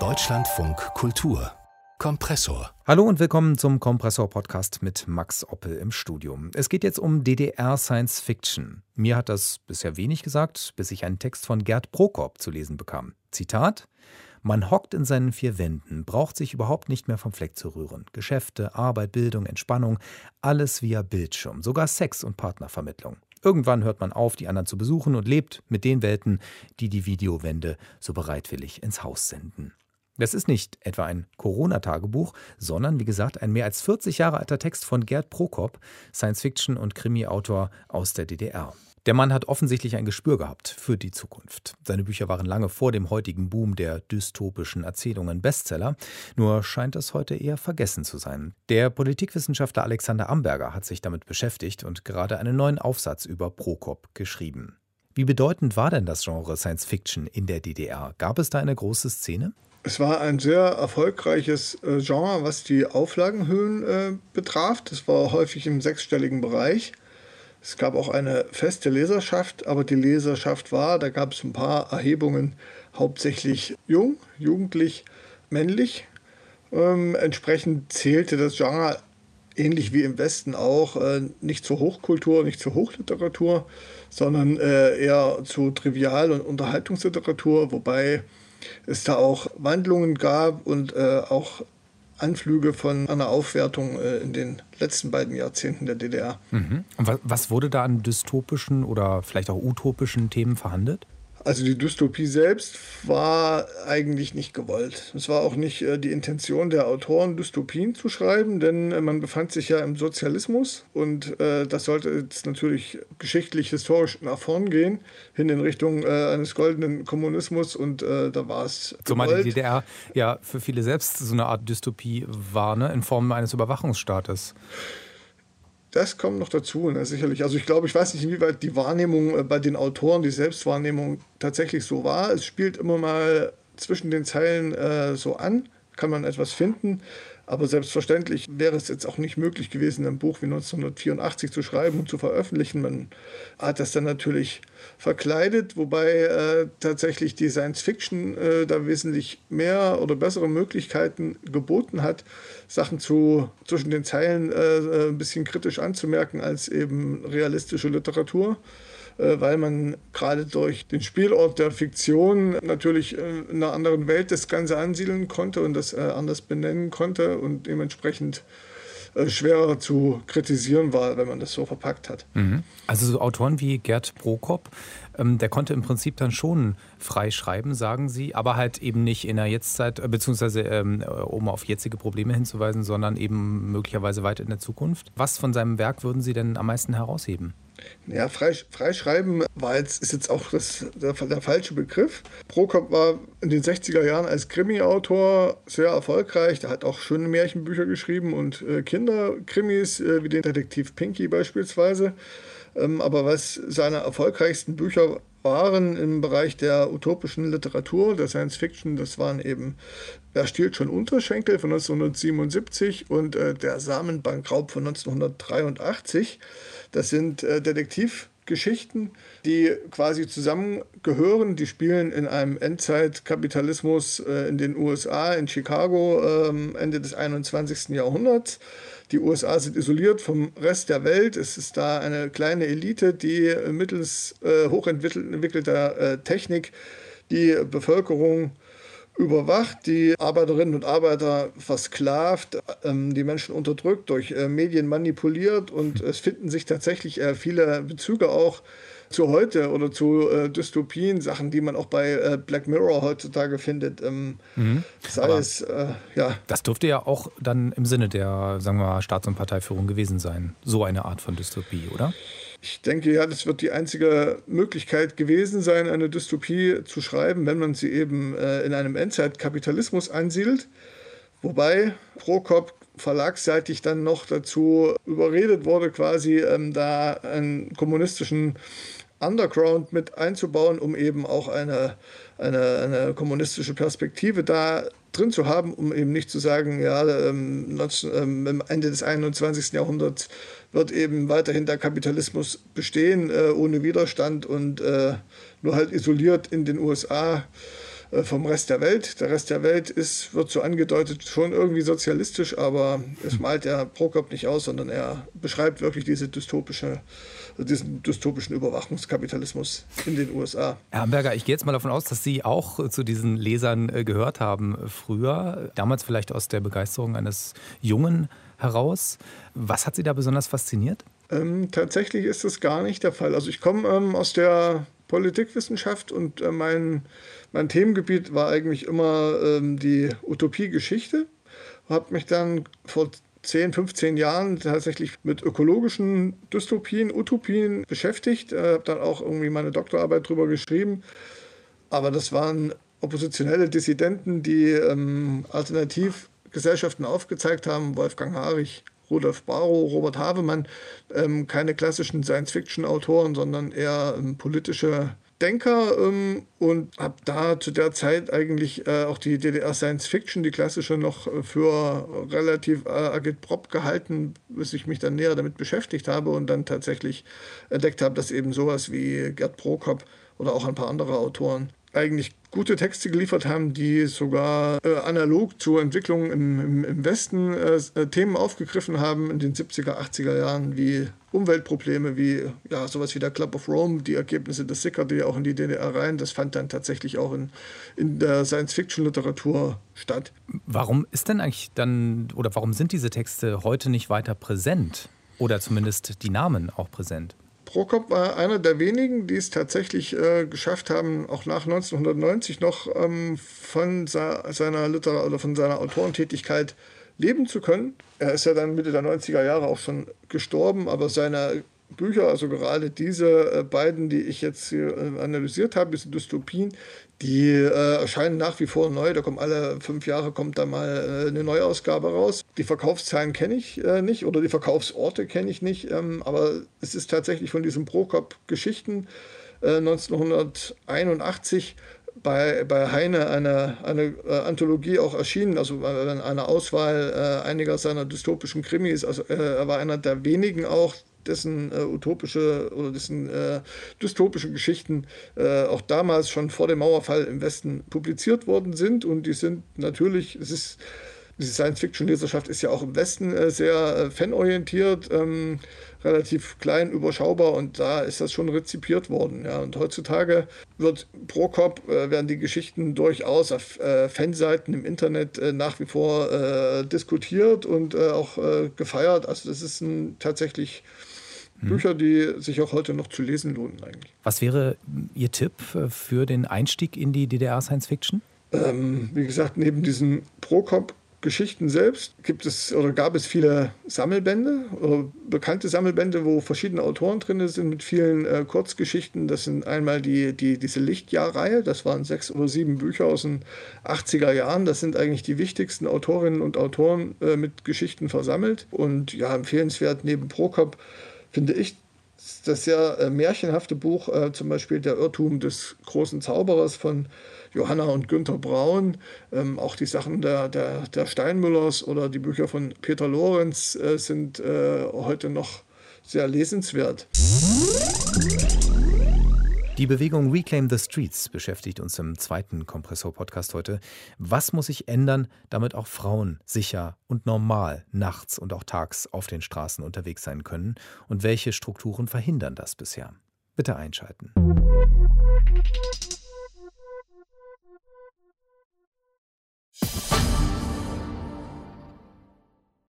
Deutschlandfunk Kultur Kompressor. Hallo und willkommen zum Kompressor Podcast mit Max Oppel im Studium. Es geht jetzt um DDR Science Fiction. Mir hat das bisher wenig gesagt, bis ich einen Text von Gerd Prokop zu lesen bekam. Zitat: Man hockt in seinen vier Wänden, braucht sich überhaupt nicht mehr vom Fleck zu rühren. Geschäfte, Arbeit, Bildung, Entspannung, alles via Bildschirm, sogar Sex und Partnervermittlung. Irgendwann hört man auf, die anderen zu besuchen und lebt mit den Welten, die die Videowände so bereitwillig ins Haus senden. Das ist nicht etwa ein Corona-Tagebuch, sondern wie gesagt ein mehr als 40 Jahre alter Text von Gerd Prokop, Science-Fiction- und Krimi-Autor aus der DDR. Der Mann hat offensichtlich ein Gespür gehabt für die Zukunft. Seine Bücher waren lange vor dem heutigen Boom der dystopischen Erzählungen Bestseller, nur scheint es heute eher vergessen zu sein. Der Politikwissenschaftler Alexander Amberger hat sich damit beschäftigt und gerade einen neuen Aufsatz über Prokop geschrieben. Wie bedeutend war denn das Genre Science Fiction in der DDR? Gab es da eine große Szene? Es war ein sehr erfolgreiches äh, Genre, was die Auflagenhöhen äh, betraf. Das war häufig im sechsstelligen Bereich. Es gab auch eine feste Leserschaft, aber die Leserschaft war, da gab es ein paar Erhebungen, hauptsächlich jung, jugendlich, männlich. Ähm, entsprechend zählte das Genre ähnlich wie im Westen auch äh, nicht zur Hochkultur, nicht zur Hochliteratur, sondern äh, eher zu Trivial- und Unterhaltungsliteratur, wobei es da auch Wandlungen gab und äh, auch Anflüge von einer Aufwertung äh, in den letzten beiden Jahrzehnten der DDR. Mhm. Und was, was wurde da an dystopischen oder vielleicht auch utopischen Themen verhandelt? Also die Dystopie selbst war eigentlich nicht gewollt. Es war auch nicht äh, die Intention der Autoren, Dystopien zu schreiben, denn äh, man befand sich ja im Sozialismus und äh, das sollte jetzt natürlich geschichtlich, historisch nach vorn gehen, hin in Richtung eines goldenen Kommunismus und da war es. Zumal die DDR ja für viele selbst so eine Art Dystopie war, ne? in Form eines Überwachungsstaates. Das kommt noch dazu, ne, sicherlich. Also ich glaube, ich weiß nicht, inwieweit die Wahrnehmung äh, bei den Autoren, die Selbstwahrnehmung tatsächlich so war. Es spielt immer mal zwischen den Zeilen äh, so an, kann man etwas finden. Aber selbstverständlich wäre es jetzt auch nicht möglich gewesen, ein Buch wie 1984 zu schreiben und zu veröffentlichen. Man hat das dann natürlich verkleidet, wobei äh, tatsächlich die Science Fiction äh, da wesentlich mehr oder bessere Möglichkeiten geboten hat, Sachen zu, zwischen den Zeilen äh, äh ein bisschen kritisch anzumerken als eben realistische Literatur. Äh, weil man gerade durch den Spielort der Fiktion natürlich äh, in einer anderen Welt das Ganze ansiedeln konnte und das äh, anders benennen konnte und dementsprechend schwerer zu kritisieren war, wenn man das so verpackt hat. Mhm. Also so Autoren wie Gerd Prokop, ähm, der konnte im Prinzip dann schon frei schreiben, sagen Sie, aber halt eben nicht in der Jetztzeit, beziehungsweise ähm, um auf jetzige Probleme hinzuweisen, sondern eben möglicherweise weit in der Zukunft. Was von seinem Werk würden Sie denn am meisten herausheben? Ja, Freischreiben war jetzt, ist jetzt auch das, der, der, falsche Begriff. Prokop war in den 60er Jahren als Krimi-Autor sehr erfolgreich. Der hat auch schöne Märchenbücher geschrieben und äh, Kinderkrimis, äh, wie den Detektiv Pinky beispielsweise. Ähm, aber was seine erfolgreichsten Bücher waren im Bereich der utopischen Literatur, der Science Fiction, das waren eben Wer stiehlt schon Unterschenkel von 1977 und äh, Der Samenbankraub von 1983. Das sind äh, Detektivgeschichten, die quasi zusammengehören. Die spielen in einem Endzeitkapitalismus äh, in den USA, in Chicago, äh, Ende des 21. Jahrhunderts. Die USA sind isoliert vom Rest der Welt. Es ist da eine kleine Elite, die mittels äh, hochentwickelter äh, Technik die Bevölkerung überwacht, die Arbeiterinnen und Arbeiter versklavt, ähm, die Menschen unterdrückt, durch äh, Medien manipuliert und es finden sich tatsächlich äh, viele Bezüge auch zu heute oder zu äh, Dystopien, Sachen, die man auch bei äh, Black Mirror heutzutage findet. Ähm, mhm. Sei es, äh, ja. Das dürfte ja auch dann im Sinne der, sagen wir mal, Staats- und Parteiführung gewesen sein. So eine Art von Dystopie, oder? Ich denke, ja, das wird die einzige Möglichkeit gewesen sein, eine Dystopie zu schreiben, wenn man sie eben äh, in einem Endzeitkapitalismus ansiedelt. Wobei Prokop verlagsseitig dann noch dazu überredet wurde, quasi ähm, da einen kommunistischen Underground mit einzubauen, um eben auch eine, eine, eine kommunistische Perspektive da drin zu haben, um eben nicht zu sagen, ja, ähm, 19, ähm, Ende des 21. Jahrhunderts wird eben weiterhin der Kapitalismus bestehen, äh, ohne Widerstand und äh, nur halt isoliert in den USA vom Rest der Welt. Der Rest der Welt ist, wird so angedeutet, schon irgendwie sozialistisch, aber es malt der Prokop nicht aus, sondern er beschreibt wirklich diese dystopische, diesen dystopischen Überwachungskapitalismus in den USA. Herr Hamburger, ich gehe jetzt mal davon aus, dass Sie auch zu diesen Lesern äh, gehört haben früher, damals vielleicht aus der Begeisterung eines Jungen heraus. Was hat Sie da besonders fasziniert? Ähm, tatsächlich ist das gar nicht der Fall. Also ich komme ähm, aus der Politikwissenschaft und äh, mein, mein Themengebiet war eigentlich immer ähm, die Utopie-Geschichte. Habe mich dann vor 10, 15 Jahren tatsächlich mit ökologischen Dystopien, Utopien beschäftigt. Äh, habe dann auch irgendwie meine Doktorarbeit darüber geschrieben. Aber das waren oppositionelle Dissidenten, die ähm, Alternativgesellschaften aufgezeigt haben. Wolfgang Harich, Rudolf Barrow, Robert Havemann, ähm, keine klassischen Science-Fiction-Autoren, sondern eher ähm, politische Denker ähm, und habe da zu der Zeit eigentlich äh, auch die DDR Science Fiction, die klassische, noch äh, für relativ äh, agitprop gehalten, bis ich mich dann näher damit beschäftigt habe und dann tatsächlich entdeckt habe, dass eben sowas wie Gerd Prokop oder auch ein paar andere Autoren eigentlich gute Texte geliefert haben, die sogar äh, analog zur Entwicklung im, im, im Westen äh, äh Themen aufgegriffen haben in den 70er, 80er Jahren, wie Umweltprobleme, wie ja, sowas wie der Club of Rome, die Ergebnisse des sickerte ja auch in die DDR rein. Das fand dann tatsächlich auch in, in der Science-Fiction-Literatur statt. Warum ist denn eigentlich dann, oder warum sind diese Texte heute nicht weiter präsent? Oder zumindest die Namen auch präsent? Prokop war einer der wenigen, die es tatsächlich äh, geschafft haben, auch nach 1990 noch ähm, von seiner Liter oder von seiner Autorentätigkeit leben zu können. Er ist ja dann Mitte der 90er Jahre auch schon gestorben, aber seine Bücher, also gerade diese äh, beiden, die ich jetzt hier äh, analysiert habe, diese Dystopien, die äh, erscheinen nach wie vor neu. Da kommen alle fünf Jahre kommt da mal äh, eine Neuausgabe raus. Die Verkaufszahlen kenne ich äh, nicht oder die Verkaufsorte kenne ich nicht, ähm, aber es ist tatsächlich von diesen Prokop-Geschichten 1981 bei, bei Heine eine, eine äh, Anthologie auch erschienen, also eine Auswahl äh, einiger seiner dystopischen Krimis. Also äh, er war einer der wenigen auch, dessen äh, utopische oder dessen äh, dystopische Geschichten äh, auch damals schon vor dem Mauerfall im Westen publiziert worden sind. Und die sind natürlich, es ist diese Science-Fiction-Leserschaft ist ja auch im Westen äh, sehr äh, fanorientiert, ähm, relativ klein, überschaubar und da ist das schon rezipiert worden. Ja. Und heutzutage wird Prokop, äh, werden die Geschichten durchaus auf äh, Fanseiten im Internet äh, nach wie vor äh, diskutiert und auch gefeiert. Also das ist ein, tatsächlich hm. Bücher, die sich auch heute noch zu lesen lohnen eigentlich. Was wäre Ihr Tipp für den Einstieg in die DDR Science Fiction? Ähm, wie gesagt, neben diesen Prokop Geschichten selbst gibt es oder gab es viele Sammelbände oder bekannte Sammelbände, wo verschiedene Autoren drin sind mit vielen äh, Kurzgeschichten. Das sind einmal die, die, diese Lichtjahrreihe, das waren sechs oder sieben Bücher aus den 80er Jahren. Das sind eigentlich die wichtigsten Autorinnen und Autoren äh, mit Geschichten versammelt. Und ja, empfehlenswert neben Prokop finde ich das sehr äh, märchenhafte Buch, äh, zum Beispiel Der Irrtum des großen Zauberers von Johanna und Günther Braun, ähm, auch die Sachen der, der, der Steinmüllers oder die Bücher von Peter Lorenz äh, sind äh, heute noch sehr lesenswert. Die Bewegung Reclaim the Streets beschäftigt uns im zweiten Kompressor-Podcast heute. Was muss sich ändern, damit auch Frauen sicher und normal nachts und auch tags auf den Straßen unterwegs sein können? Und welche Strukturen verhindern das bisher? Bitte einschalten. Musik